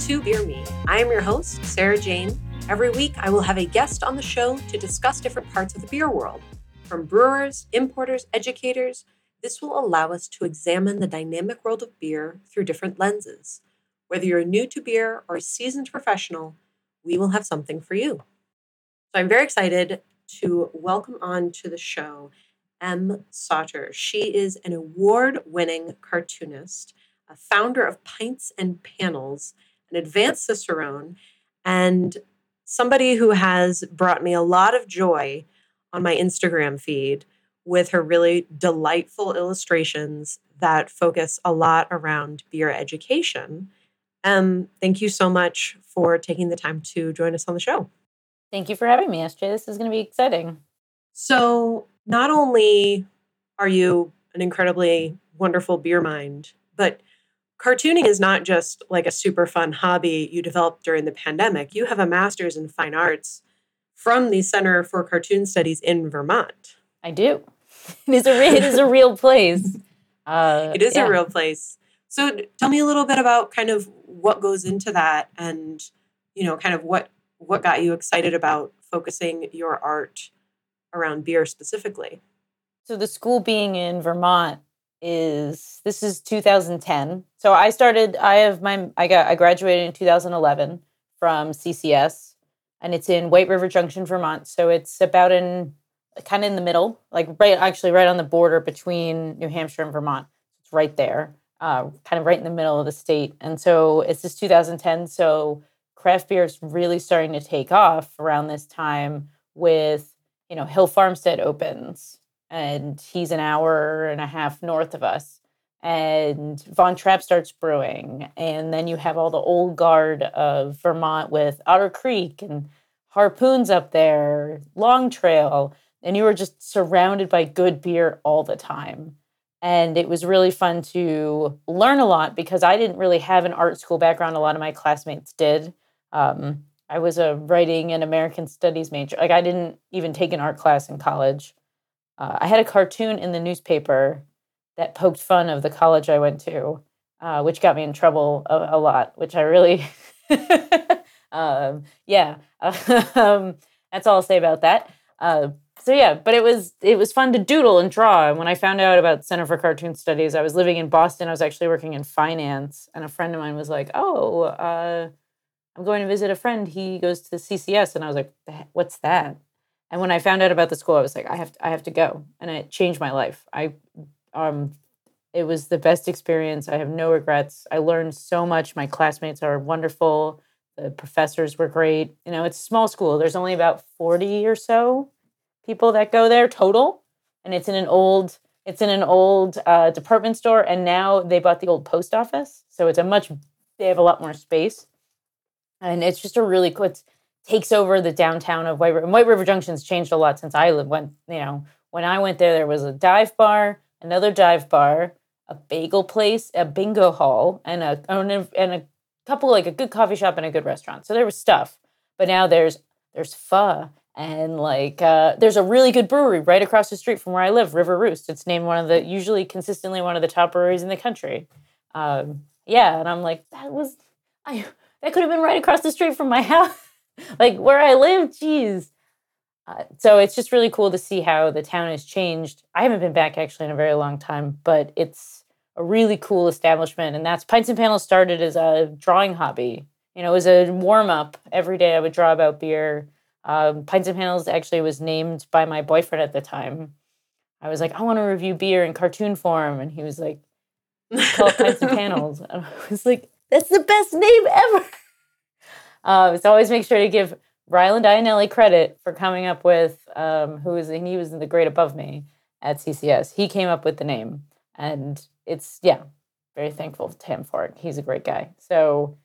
to Beer Me. I am your host, Sarah Jane. Every week, I will have a guest on the show to discuss different parts of the beer world. From brewers, importers, educators, this will allow us to examine the dynamic world of beer through different lenses. Whether you're new to beer or a seasoned professional, we will have something for you. So I'm very excited to welcome on to the show Em Sauter. She is an award winning cartoonist, a founder of Pints and Panels, an advanced Cicerone, and somebody who has brought me a lot of joy on my Instagram feed with her really delightful illustrations that focus a lot around beer education. Um, thank you so much for taking the time to join us on the show. Thank you for having me, SJ. This is going to be exciting. So, not only are you an incredibly wonderful beer mind, but cartooning is not just like a super fun hobby you developed during the pandemic. You have a master's in fine arts from the Center for Cartoon Studies in Vermont. I do. It is a re- it is a real place. Uh, it is yeah. a real place. So tell me a little bit about kind of what goes into that and you know kind of what what got you excited about focusing your art around beer specifically? So the school being in Vermont is this is 2010. So I started I have my I got I graduated in 2011 from CCS and it's in White River Junction, Vermont. So it's about in kind of in the middle, like right actually right on the border between New Hampshire and Vermont. It's right there. Uh, kind of right in the middle of the state. And so it's just 2010. So craft beer is really starting to take off around this time with you know, Hill Farmstead opens and he's an hour and a half north of us. And Von Trapp starts brewing. And then you have all the old guard of Vermont with Otter Creek and Harpoons up there, Long Trail. And you were just surrounded by good beer all the time. And it was really fun to learn a lot because I didn't really have an art school background. A lot of my classmates did. Um, I was a writing and American studies major. Like I didn't even take an art class in college. Uh, I had a cartoon in the newspaper that poked fun of the college I went to, uh, which got me in trouble a, a lot. Which I really, um, yeah, um, that's all I'll say about that. Uh, so yeah, but it was it was fun to doodle and draw. And when I found out about Center for Cartoon Studies, I was living in Boston. I was actually working in finance, and a friend of mine was like, "Oh." Uh, I'm going to visit a friend. He goes to the CCS. And I was like, what's that? And when I found out about the school, I was like, I have to, I have to go. And it changed my life. I, um, it was the best experience. I have no regrets. I learned so much. My classmates are wonderful. The professors were great. You know, it's a small school. There's only about 40 or so people that go there total. And it's in an old, it's in an old uh, department store. And now they bought the old post office. So it's a much, they have a lot more space and it's just a really cool. It takes over the downtown of White River. White River Junction's changed a lot since I lived. When you know, when I went there, there was a dive bar, another dive bar, a bagel place, a bingo hall, and a and a couple like a good coffee shop and a good restaurant. So there was stuff, but now there's there's pho and like uh, there's a really good brewery right across the street from where I live, River Roost. It's named one of the usually consistently one of the top breweries in the country. Um, yeah, and I'm like that was I that could have been right across the street from my house, like where I live. geez. Uh, so it's just really cool to see how the town has changed. I haven't been back actually in a very long time, but it's a really cool establishment. And that's Pints and Panels started as a drawing hobby. You know, it was a warm up. Every day I would draw about beer. Um, Pints and Panels actually was named by my boyfriend at the time. I was like, I want to review beer in cartoon form. And he was like, call Pints and Panels. And I was like, that's the best name ever. Uh, so always make sure to give Ryland Ionelli credit for coming up with um, who and he was in the grade above me at CCS. He came up with the name, and it's yeah, very thankful to him for it. He's a great guy. So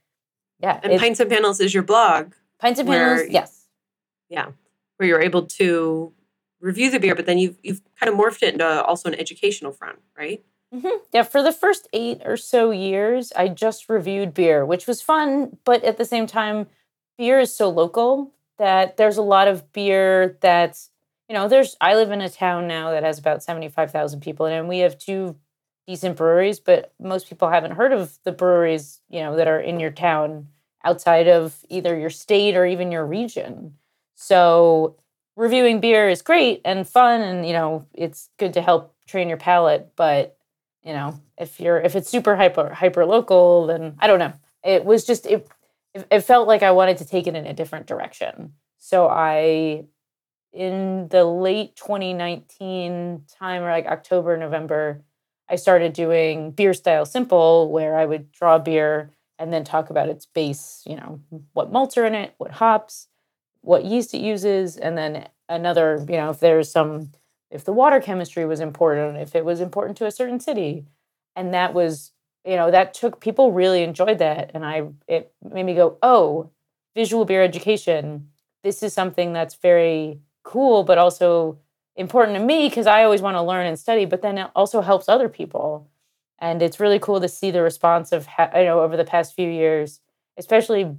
yeah, and Pints and Panels is your blog. Pints and Panels, yes, yeah, where you're able to review the beer, but then you've you've kind of morphed it into also an educational front, right? Mm-hmm. Yeah, for the first eight or so years, I just reviewed beer, which was fun. But at the same time, beer is so local that there's a lot of beer that's, you know, there's, I live in a town now that has about 75,000 people and we have two decent breweries, but most people haven't heard of the breweries, you know, that are in your town. outside of either your state or even your region. So reviewing beer is great and fun and you know it's good to help train your palate but you know if you're if it's super hyper hyper local then i don't know. It was just it it felt like i wanted to take it in a different direction. So i in the late 2019 time or like october november i started doing beer style simple where i would draw beer and then talk about its base you know what malts are in it what hops what yeast it uses and then another you know if there's some if the water chemistry was important if it was important to a certain city. And that was you know that took people really enjoyed that. And i it made me go oh visual beer education this is something that's very cool but also important to me because i always want to learn and study but then it also helps other people. And it's really cool to see the response of you know over the past few years especially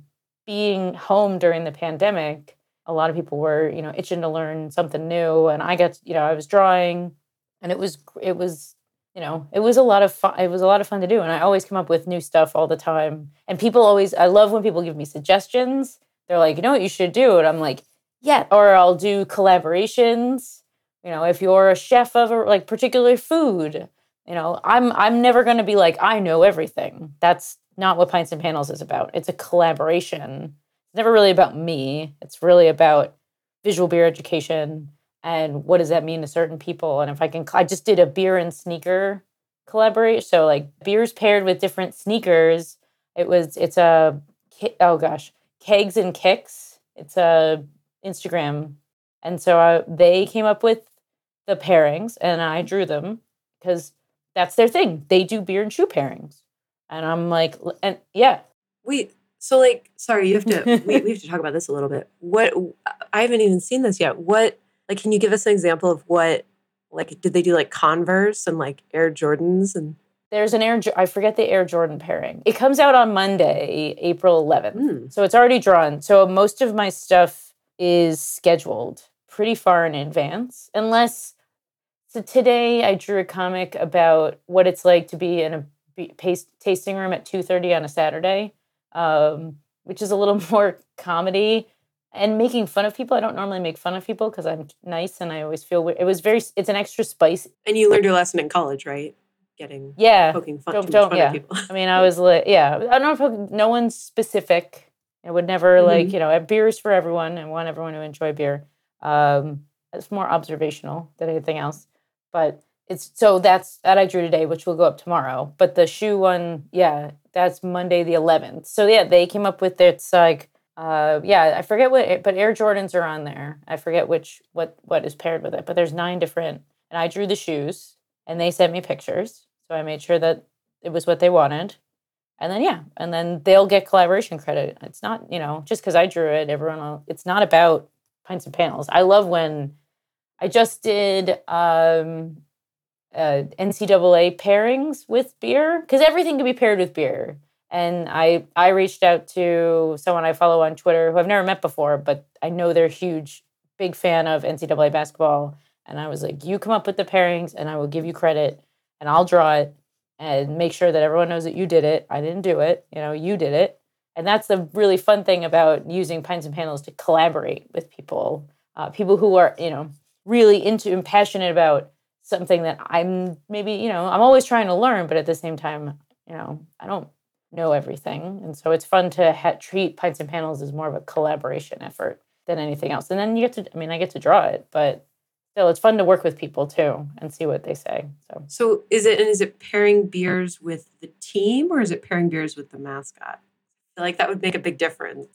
being home during the pandemic a lot of people were you know itching to learn something new and i got you know i was drawing and it was it was you know it was a lot of fun it was a lot of fun to do and i always come up with new stuff all the time. And people always i love when people give me suggestions. They're like you know what you should do? And i'm like yeah or i'll do collaborations you know if you're a chef of a like particular food. You know i'm i'm never going to be like i know everything. That's not what pints and panels is about. It's a collaboration never really about me. It's really about visual beer education and what does that mean to certain people. And if I can, I just did a beer and sneaker collaboration. So like beers paired with different sneakers. It was it's a oh gosh kegs and kicks. It's a Instagram, and so I, they came up with the pairings, and I drew them because that's their thing. They do beer and shoe pairings, and I'm like, and yeah. Wait, so, like, sorry, you have to. we, we have to talk about this a little bit. What I haven't even seen this yet. What, like, can you give us an example of what, like, did they do like Converse and like Air Jordans and? There's an Air. I forget the Air Jordan pairing. It comes out on Monday, April 11th. Mm. So it's already drawn. So most of my stuff is scheduled pretty far in advance, unless. So today I drew a comic about what it's like to be in a paste, tasting room at 2:30 on a Saturday um, which is a little more comedy and making fun of people. I don't normally make fun of people because I'm nice and I always feel weird. It was very, it's an extra spice. And you learned your lesson in college, right? Getting, yeah, poking fun, don't, don't fun yeah. people. I mean, I was like, yeah, I don't know, if no one's specific. I would never mm-hmm. like, you know, beers for everyone and want everyone to enjoy beer. Um, it's more observational than anything else. But it's so that's that I drew today, which will go up tomorrow. But the shoe one, yeah, that's Monday the 11th. So yeah, they came up with it's like uh yeah, I forget what but Air Jordans are on there. I forget which what what is paired with it, but there's nine different and I drew the shoes and they sent me pictures. So I made sure that it was what they wanted. And then yeah, and then they'll get collaboration credit. It's not, you know, just cuz I drew it, everyone will, it's not about pints and panels. I love when I just did um uh, NCAA pairings with beer because everything can be paired with beer. And I I reached out to someone I follow on Twitter who I've never met before, but I know they're a huge, big fan of NCAA basketball. And I was like, you come up with the pairings, and I will give you credit, and I'll draw it, and make sure that everyone knows that you did it. I didn't do it, you know, you did it. And that's the really fun thing about using Pints and Panels to collaborate with people, uh, people who are, you know, really into and passionate about something that I'm maybe, you know, I'm always trying to learn, but at the same time, you know, I don't know everything. And so it's fun to ha- treat Pints and Panels as more of a collaboration effort than anything else. And then you get to, I mean, I get to draw it, but still it's fun to work with people too and see what they say. So, so is it, and is it pairing beers with the team or is it pairing beers with the mascot? I feel like that would make a big difference.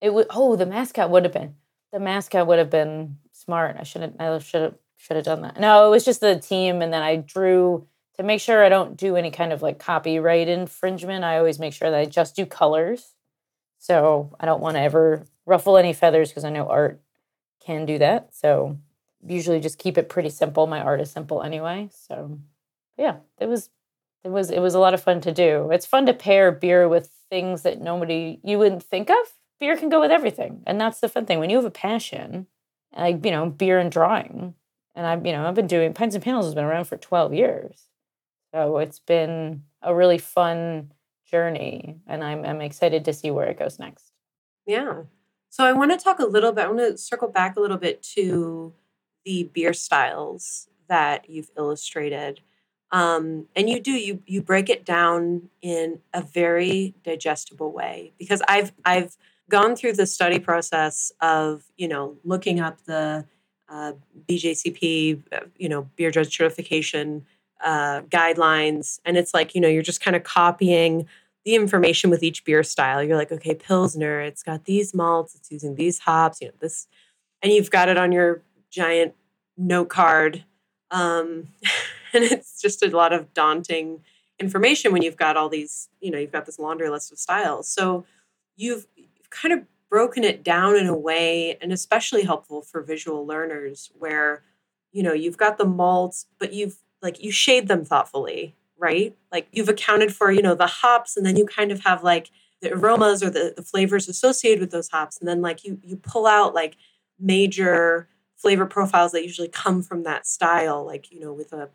It would, oh, the mascot would have been, the mascot would have been smart. I should have, I should have should have done that. No, it was just the team, and then I drew to make sure I don't do any kind of like copyright infringement. I always make sure that I just do colors, so I don't want to ever ruffle any feathers because I know art can do that. So usually just keep it pretty simple. My art is simple anyway. So yeah, it was it was it was a lot of fun to do. It's fun to pair beer with things that nobody you wouldn't think of. Beer can go with everything, and that's the fun thing. When you have a passion, like you know, beer and drawing, and I've, you know, I've been doing Pints and Panels has been around for 12 years. So it's been a really fun journey, and I'm I'm excited to see where it goes next. Yeah. So I want to talk a little bit. I want to circle back a little bit to the beer styles that you've illustrated. Um, and you do you you break it down in a very digestible way because I've I've gone through the study process of you know looking up the uh, BJCP uh, you know beer judge certification uh, guidelines, and it's like you know you're just kind of copying the information with each beer style. You're like, okay, Pilsner, it's got these malts, it's using these hops, you know, this, and you've got it on your giant note card. Um, and it's just a lot of daunting information when you've got all these, you know, you've got this laundry list of styles. So you've, you've kind of broken it down in a way, and especially helpful for visual learners where, you know, you've got the malts, but you've like you shade them thoughtfully right? Like you've accounted for, you know, the hops and then you kind of have like the aromas or the, the flavors associated with those hops. And then like you you pull out like major flavor profiles that usually come from that style. Like, you know, with a,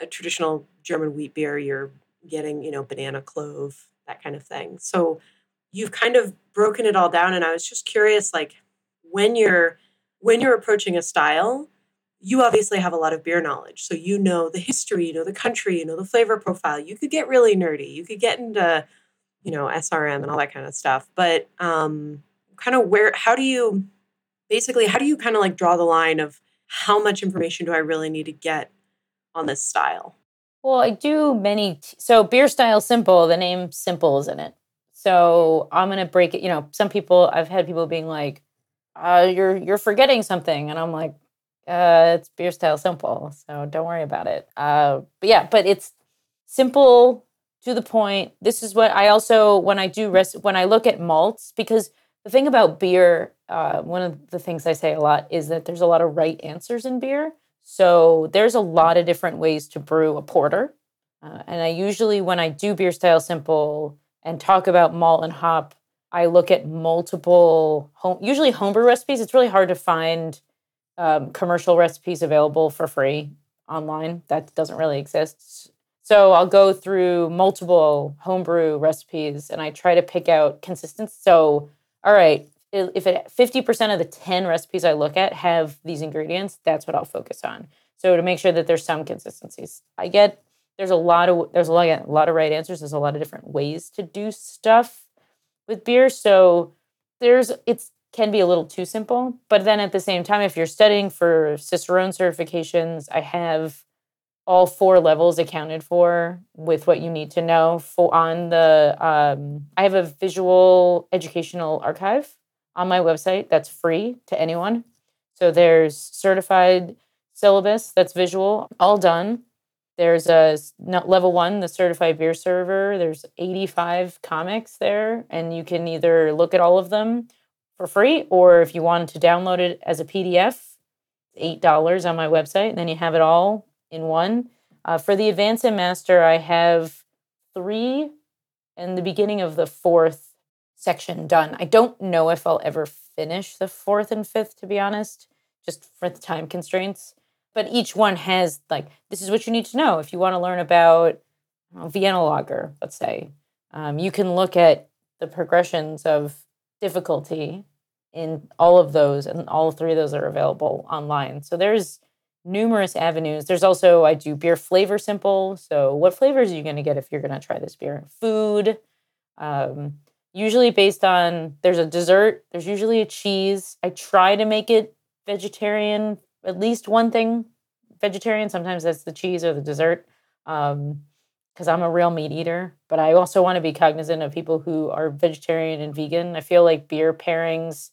a traditional German wheat beer, you're getting, you know, banana clove, that kind of thing. So you've kind of broken it all down. And I was just curious, like when you're when you're approaching a style, you obviously have a lot of beer knowledge. So you know the history, you know the country, you know the flavor profile. You could get really nerdy. You could get into, you know, SRM and all that kind of stuff. But um, kind of where, how do you, basically, how do you kind of like draw the line of how much information do I really need to get on this style? Well, I do many. T- so beer style simple. The name simple is in it. So I'm gonna break it. You know, some people I've had people being like, uh, "You're you're forgetting something," and I'm like, uh, it's beer style simple, so don't worry about it. Uh, but yeah, but it's simple to the point. This is what I also when I do rest when I look at malts because the thing about beer, uh, one of the things I say a lot is that there's a lot of right answers in beer. So there's a lot of different ways to brew a porter, uh, and I usually when I do beer style simple and talk about malt and hop, I look at multiple home, usually homebrew recipes. It's really hard to find um, commercial recipes available for free online. That doesn't really exist. So I'll go through multiple homebrew recipes and I try to pick out consistency. So, all right, if it 50% of the 10 recipes I look at have these ingredients, that's what I'll focus on. So to make sure that there's some consistencies. I get there's a lot of there's a lot, a lot of right answers. There's a lot of different ways to do stuff with beer. So there's it's can be a little too simple. But then at the same time, if you're studying for Cicerone certifications, I have all four levels accounted for with what you need to know for on the um, i have a visual educational archive on my website that's free to anyone so there's certified syllabus that's visual all done there's a level one the certified beer server there's 85 comics there and you can either look at all of them for free, or if you want to download it as a PDF, $8 on my website, and then you have it all in one. Uh, for the Advanced and Master, I have three and the beginning of the fourth section done. I don't know if I'll ever finish the fourth and fifth, to be honest, just for the time constraints. But each one has, like, this is what you need to know if you want to learn about know, Vienna lager, let's say. Um, you can look at the progressions of difficulty in all of those, and all three of those are available online. So there's numerous avenues. There's also I do beer flavor simple. So what flavors are you going to get if you're going to try this beer? Food, um, usually based on there's a dessert. There's usually a cheese. I try to make it vegetarian. At least one thing vegetarian. Sometimes that's the cheese or the dessert. Um, because I'm a real meat eater, but I also want to be cognizant of people who are vegetarian and vegan. I feel like beer pairings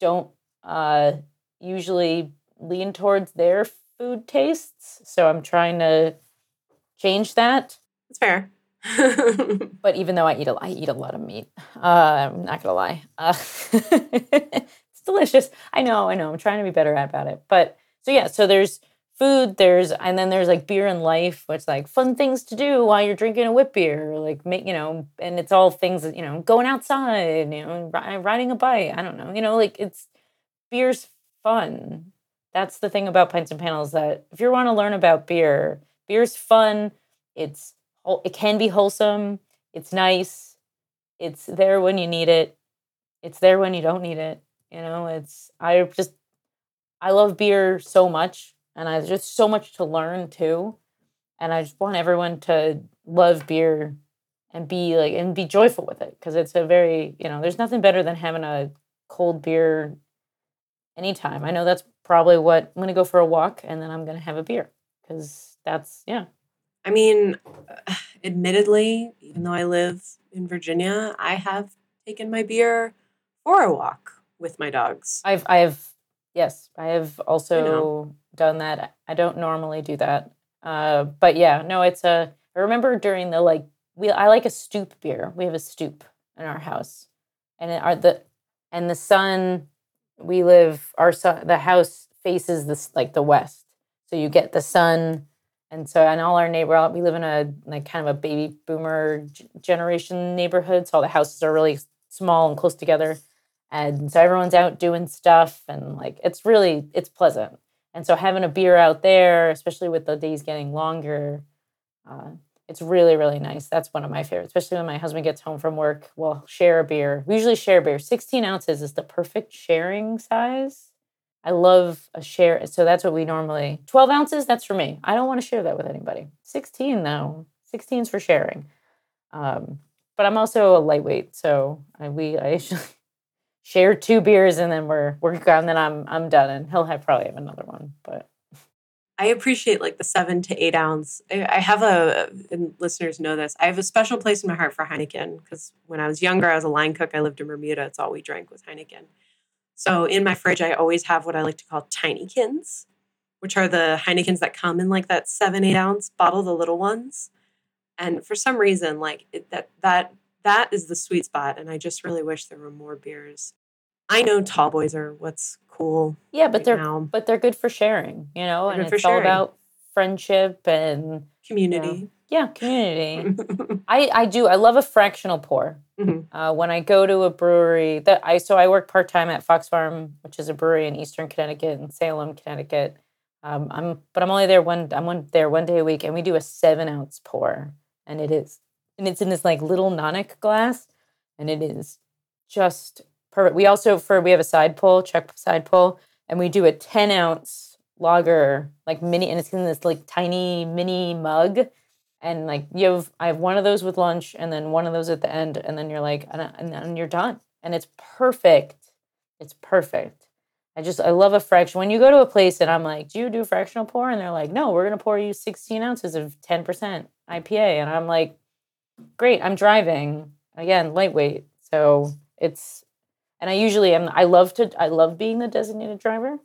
don't uh, usually lean towards their food tastes, so I'm trying to change that. It's fair. but even though I eat a, I eat a lot of meat, uh, I'm not gonna lie. Uh, delicious. I know, I know. I'm trying to be better at about it. But so yeah, so there's food there's and then there's like beer and life which like fun things to do while you're drinking a whip beer like make you know and it's all things that you know going outside you know riding a bike i don't know you know like it's beer's fun that's the thing about pints and panels that if you want to learn about beer beer's fun it's it can be wholesome it's nice. It's there when you need it. It's there when you don't need it. You know, it's I just I love beer so much and I just so much to learn too. And I just want everyone to love beer and be like and be joyful with it because it's a very, you know, there's nothing better than having a cold beer anytime. I know that's probably what I'm going to go for a walk and then I'm going to have a beer because that's yeah. I mean, admittedly, even though I live in Virginia, I have taken my beer for a walk with my dogs. I've I have yes, I have also you know. done that. I don't normally do that. Uh, but yeah, no, it's a I remember during the like we I like a stoop beer. We have a stoop in our house. And it are the and the sun we live our sun the house faces this like the west. So you get the sun and so and all our neighbor we live in a like kind of a baby boomer generation neighborhood so all the houses are really small and close together and so everyone's out doing stuff and like it's really it's pleasant and so having a beer out there especially with the days getting longer uh, it's really really nice that's one of my favorites especially when my husband gets home from work we'll share a beer we usually share a beer 16 ounces is the perfect sharing size I love a share. So that's what we normally 12 ounces, that's for me. I don't want to share that with anybody. 16 though. 16 is for sharing. Um, but I'm also a lightweight, so I, we I usually share two beers and then we're we're gone. Then I'm I'm done, and he'll have probably have another one. But I appreciate like the seven to eight ounce. I have a, and listeners know this. I have a special place in my heart for Heineken because when I was younger, I was a line cook. I lived in Bermuda. It's all we drank was Heineken. So in my fridge, I always have what I like to call Tinykins, which are the Heinekens that come in like that seven, eight ounce bottle, the little ones. And for some reason, like it, that, that, that is the sweet spot. And I just really wish there were more beers. I know tall boys are what's cool. Yeah, but right they're now. but they're good for sharing, you know, they're and it's all about friendship and community. You know, yeah, community. I I do. I love a fractional pour. Mm-hmm. Uh, when I go to a brewery, that I so I work part time at Fox Farm, which is a brewery in Eastern Connecticut and Salem, Connecticut. Um, I'm but I'm only there one. I'm one there one day a week, and we do a seven ounce pour, and it is and it's in this like little nonic glass, and it is just perfect. We also for we have a side pull, Czech side pull, and we do a ten ounce lager like mini, and it's in this like tiny mini mug and like you have i have one of those with lunch and then one of those at the end and then you're like and, then you're done. And it's perfect. It's perfect. I just i love a fraction when you go to a place and i'm like do you do fractional pour? And they're like no we're going to pour you 16 ounces of 10% ipa and i'm like great i'm driving again lightweight so it's and i usually am i love to i love being the designated driver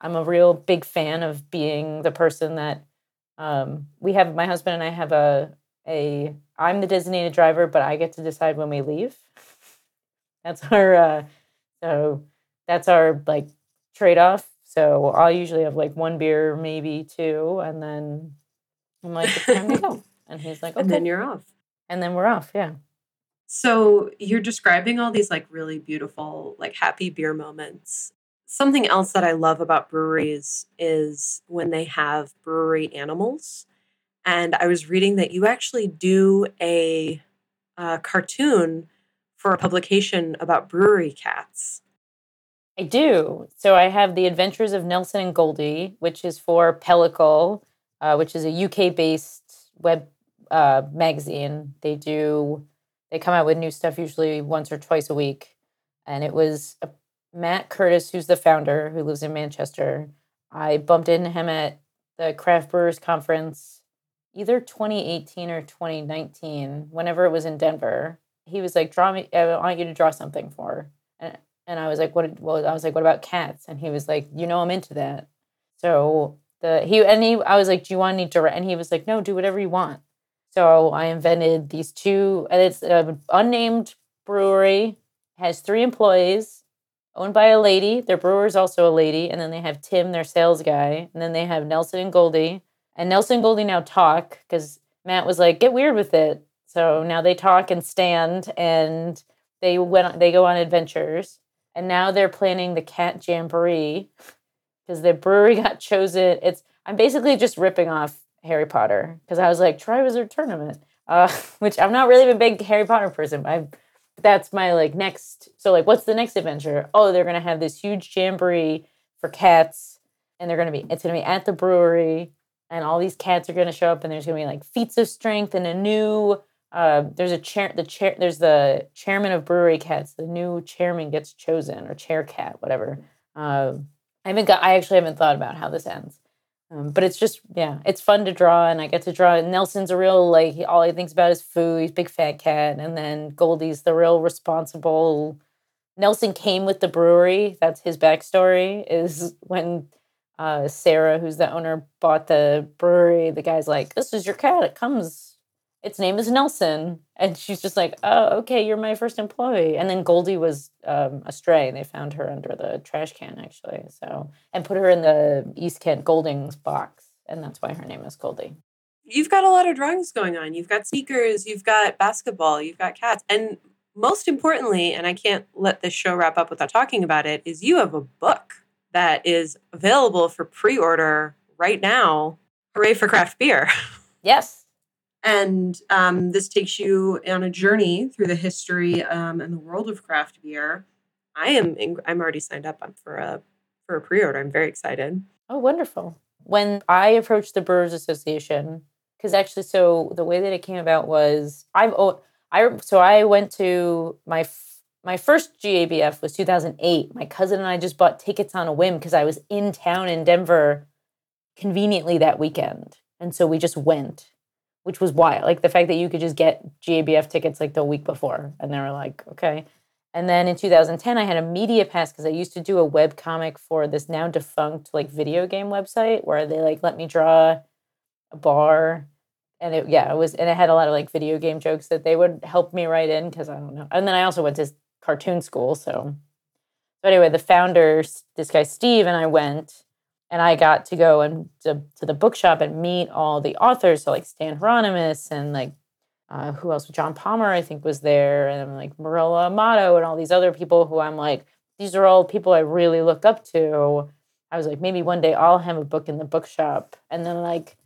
i'm a real big fan of being the person that um, we have my husband and I have a a I'm the designated driver, but I get to decide when we leave. that's our uh, so that's our like trade off. So I'll usually have like one beer, maybe two, and then I'm like, it's time to go. And he's like, okay. And then you're off. And then we're off, yeah. So you're describing all these like really beautiful, like happy beer moments something else that I love about breweries is when they have brewery animals. And I was reading that you actually do a, a cartoon for a publication about brewery cats. I do. So I have The Adventures of Nelson and Goldie, which is for Pellicle, uh, which is a UK based web uh, magazine. They do, they come out with new stuff usually once or twice a week. And it was a Matt Curtis, who's the founder, who lives in Manchester. I bumped into him at the Craft Brewers Conference either 2018 or 2019, whenever it was in Denver. He was like, "Draw me. I want you to draw something for." And and I was like, "What?" Well, I was like, "What about cats?" And he was like, "You know, I'm into that." So the he and he, I was like, "Do you want any direct?" And he was like, "No, do whatever you want." So I invented these two, and it's an unnamed brewery, has three employees owned by a lady. Their brewer is also a lady. And then they have Tim, their sales guy. And then they have Nelson and Goldie. And Nelson and Goldie now talk because Matt was like, get weird with it. So now they talk and stand and they went they go on adventures. And now they're planning the cat jamboree because the brewery got chosen. It's I'm basically just ripping off Harry Potter because I was like, try Wizard Tournament. uh, which I'm not really a big Harry Potter person. I that's my like next. So like, what's the next adventure? Oh, they're gonna have this huge jamboree for cats, and they're gonna be it's gonna be at the brewery, and all these cats are gonna show up, and there's gonna be like feats of strength and a new. Uh, there's a chair. The chair. There's the chairman of brewery cats. The new chairman gets chosen, or chair cat, whatever. Uh, I haven't got. I actually haven't thought about how this ends. Um, but it's just yeah, it's fun to draw, and I get to draw. Nelson's a real like he, all he thinks about is food. He's big fat cat, and then Goldie's the real responsible. Nelson came with the brewery. That's his backstory. Is when uh, Sarah, who's the owner, bought the brewery. The guy's like, "This is your cat. It comes its name is Nelson. And she's just like, oh, okay, you're my first employee. And then Goldie was um, a stray. And they found her under the trash can, actually. So, and put her in the East Kent Goldings box. And that's why her name is Goldie. You've got a lot of drawings going on. You've got sneakers, you've got basketball, you've got cats. And most importantly, and I can't let this show wrap up without talking about it, is you have a book that is available for pre order right now. Hooray for craft beer. Yes. And um, this takes you on a journey through the history um, and the world of craft beer. I am I'm already signed up for a for a pre-order. I'm very excited. Oh, wonderful! When I approached the Brewers Association, because actually, so the way that it came about was I've I so I went to my my first GABF was 2008. My cousin and I just bought tickets on a whim because I was in town in Denver conveniently that weekend, and so we just went which was wild. Like the fact that you could just get GABF tickets like the week before, and they were like, okay. And then in 2010, I had a media pass because I used to do a web comic for this now defunct like video game website where they like let me draw a bar, and it yeah it was and it had a lot of like video game jokes that they would help me write in because I don't know. And then I also went to cartoon school, so. So anyway, the founder, this guy Steve, and I went, and I got to go and to, to, the bookshop and meet all the authors, so like Stan Hieronymus and like uh, who else? John Palmer, I think, was there, and like Mirella Amato and all these other people who I'm like, these are all people I really look up to. I was like, maybe one day I'll have a book in the bookshop, and then like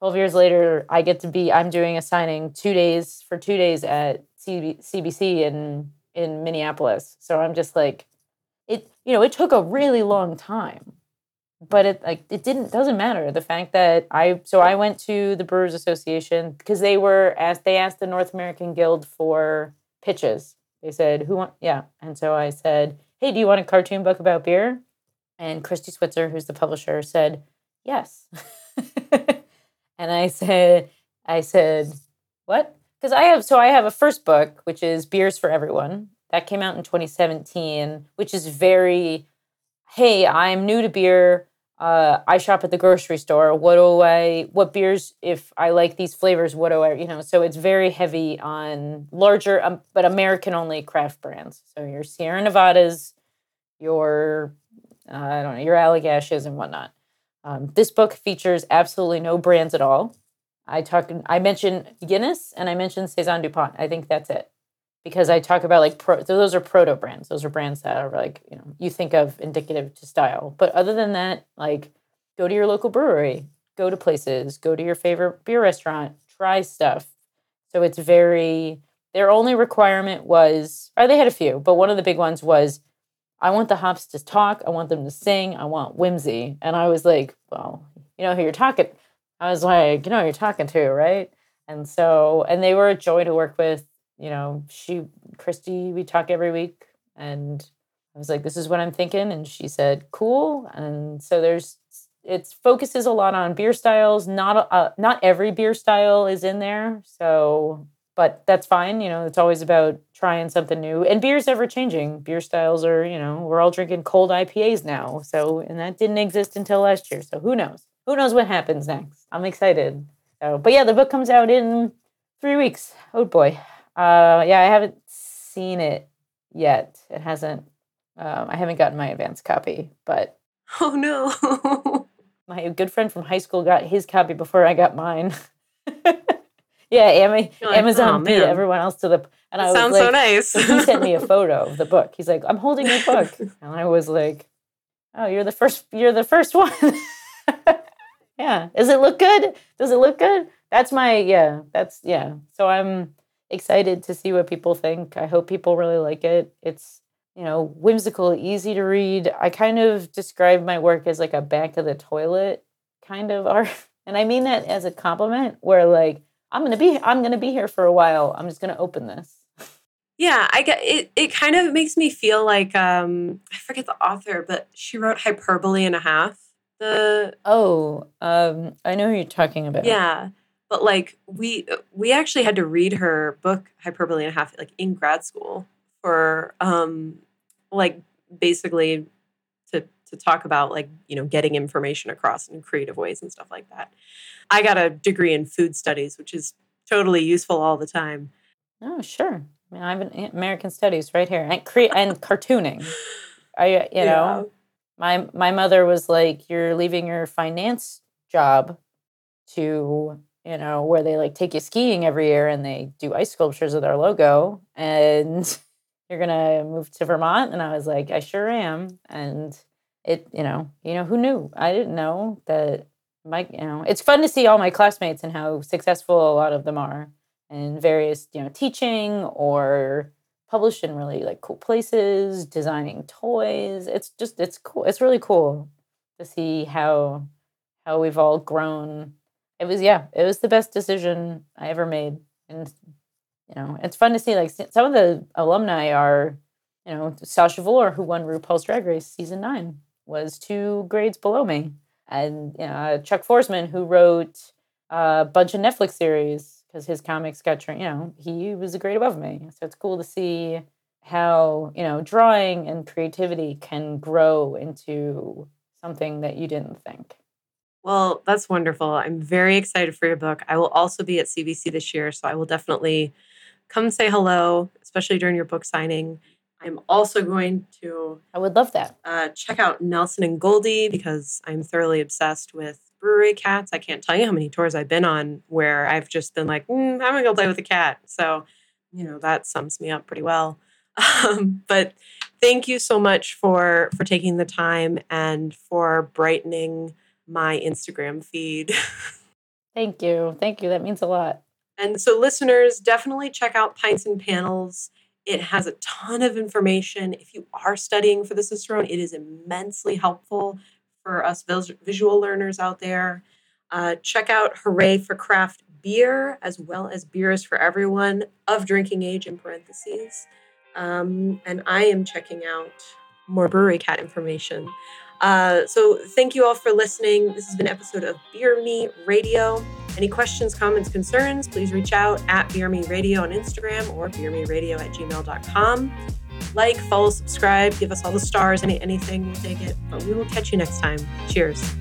12 years later, I get to be. I'm doing a signing two days for two days at CBC in in Minneapolis. So I'm just like, it. You know, it took a really long time but it like it didn't doesn't matter. The fact that i so i went to the brewers association because they were asked they asked the north american guild for pitches. They said who want yeah. And so i said hey do you want a cartoon book about beer? And Kristi Switzer who's the publisher said yes. And i said i said what? Because i have so i have a first book which is beers for everyone. That came out in 2017 which is very hey i'm new to beer uh, I shop at the grocery store. What do I, what beers, if I like these flavors, what do I, you know, so it's very heavy on lager, um, but American only craft brands. So your Sierra Nevadas, your, uh, I don't know, your Allagashes and whatnot. Um, this book features absolutely no brands at all. I talk, I mentioned Guinness and I mentioned Saison DuPont. I think that's it because I talk about like pro, those are proto brands. Those are brands that are like you know you think of indicative to style. But other than that, like go to your local brewery, go to places, go to your favorite beer restaurant, try stuff. So it's very. Their only requirement was, or they had a few, but one of the big ones was, I want the hops to talk. I want them to sing. I want whimsy. And I was like, well, you know who you're talking. I was like, you know who you're talking to, right? And so, and they were a joy to work with you know, she, Kristi, we talk every week. And I was like, this is what I'm thinking. And she said, cool. And so there's, it focuses a lot on beer styles. Not, uh, not every beer style is in there. So, but that's fine. You know, it's always about trying something new. And beer's ever changing. Beer styles are, you know, we're all drinking cold IPAs now. So, and that didn't exist until last year. So who knows? Who knows what happens next? I'm excited. So, but yeah, the book comes out in three weeks. Oh boy. Uh, yeah, I haven't seen it yet. It hasn't. Um, I haven't gotten my advance copy, but oh no, my good friend from high school got his copy before I got mine. yeah, Am- like, Amazon oh, beat everyone else to the. And that I was sounds like, so nice. he sent me a photo of the book. He's like, "I'm holding your book," and I was like, "Oh, you're the first. You're the first one." yeah. Does it look good? Does it look good? That's my yeah. That's yeah. So I'm excited to see what people think. I hope people really like it. It's you know whimsical, easy to read. I kind of describe my work as like a back of the toilet kind of art, and I mean that as a compliment. Where like I'm gonna be I'm gonna be here for a while. I'm just gonna open this. Yeah, I get it. It kind of makes me feel like um, I forget the author, but she wrote Hyperbole and a Half. The oh, um, I know who you're talking about. Yeah, but like we we actually had to read her book Hyperbole and a Half like in grad school for um, like basically to to talk about like you know getting information across in creative ways and stuff like that. I got a degree in food studies, which is totally useful all the time. Oh, sure. I mean, I have an American Studies right here, and cre- and cartooning. I, you know, my my mother was like, "You're leaving your finance job to, you know, where they like take you skiing every year and they do ice sculptures with our logo, and you're gonna move to Vermont." And I was like, "I sure am." And it, you know, you know, who knew? I didn't know that. My, you know, it's fun to see all my classmates and how successful a lot of them are in various you know teaching or published in really like cool places designing toys it's just it's cool it's really cool to see how how we've all grown it was yeah it was the best decision i ever made and you know it's fun to see like some of the alumni are you know sasha velour who won rupaul's drag race season nine was two grades below me and you know uh, chuck forsman who wrote a bunch of netflix series because his comics got trained. You know, he was a grade above me, so it's cool to see how you know drawing and creativity can grow into something that you didn't think. Well, that's wonderful. I'm very excited for your book. I will also be at CBC this year, so I will definitely come say hello, especially during your book signing. I'm also going to. I would love that. Uh, check out Nelson and Goldie because I'm thoroughly obsessed with brewery cats. I can't tell you how many tours I've been on where I've just been like, mm, I'm gonna go play with a cat. So, you know, that sums me up pretty well. Um, but thank you so much for for taking the time and for brightening my Instagram feed. thank you, thank you. That means a lot. And so, listeners, definitely check out Pints and Panels. It has a ton of information. If you are studying for the Cicerone, it is immensely helpful for us visual learners out there. Uh, check out Hooray for Craft Beer, as well as Beers for Everyone of drinking age in parentheses. Um, and I am checking out more Brewery Cat information. Uh, so thank you all for listening. This has been episode of Beer Me Radio. Any questions, comments, concerns, please reach out at Beer Me Radio on Instagram or beermeradio at gmail.com like, follow, subscribe, give us all the stars, any anything, we'll take it. But we will catch you next time. Cheers.